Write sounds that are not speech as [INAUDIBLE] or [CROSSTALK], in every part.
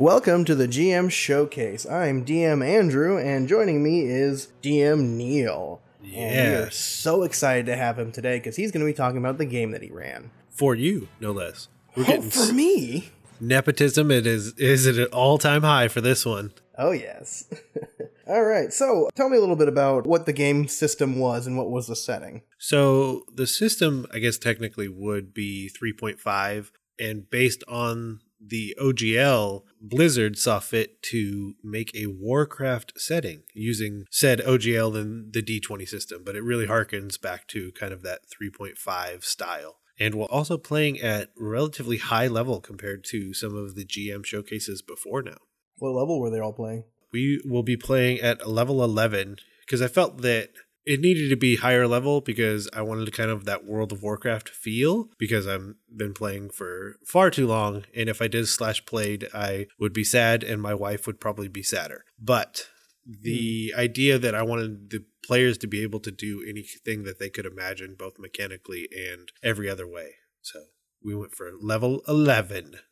Welcome to the GM Showcase. I'm DM Andrew, and joining me is DM Neal. And we are Yes. so excited to have him today because he's going to be talking about the game that he ran. For you, no less. We're Oh, getting for me? nepotism. It is is at an all time high for this one. Oh, yes. [LAUGHS] All right, so tell me a little bit about what the game system was and what was the setting. So the system, I guess, technically would be 3.5, and based on the OGL, Blizzard saw fit to make a Warcraft setting using said OGL and the D20 system, but it really harkens back to kind of that 3.5 style. And while also playing at relatively high level compared to some of the GM showcases before now. What level were they all playing? we will be playing at level 11 because I felt that it needed to be higher level because I wanted to kind of that World of Warcraft feel because I've been playing for far too long. And if I did slash played, I would be sad and my wife would probably be sadder. But the hmm. idea that I wanted the players to be able to do anything that they could imagine, both mechanically and every other way. So we went for level 11. [LAUGHS]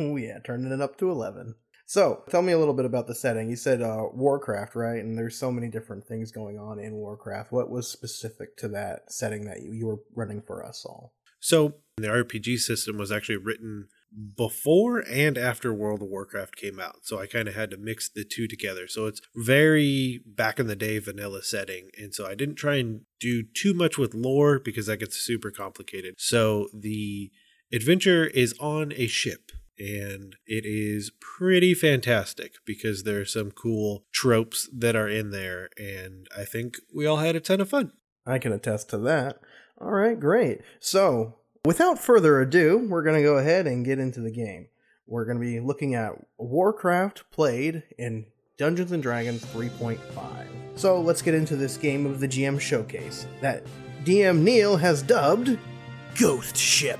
Oh, yeah, turning it up to 11. So, tell me a little bit about the setting. You said uh, Warcraft, right? And there's so many different things going on in Warcraft. What was specific to that setting that you, you were running for us all? So the RPG system was actually written before and after World of Warcraft came out. So I kind of had to mix the two together. So it's very back in the day vanilla setting. And so I didn't try and do too much with lore because that gets super complicated. So the adventure is on a ship. And it is pretty fantastic because there are some cool tropes that are in there. And I think we all had a ton of fun. I can attest to that. All right, great. So, without further ado, we're going to go ahead and get into the game. We're going to be looking at Warcraft played in Dungeons and Dragons 3.5. So, let's get into this game of the GM showcase that DM Neal has dubbed Ghost Ship.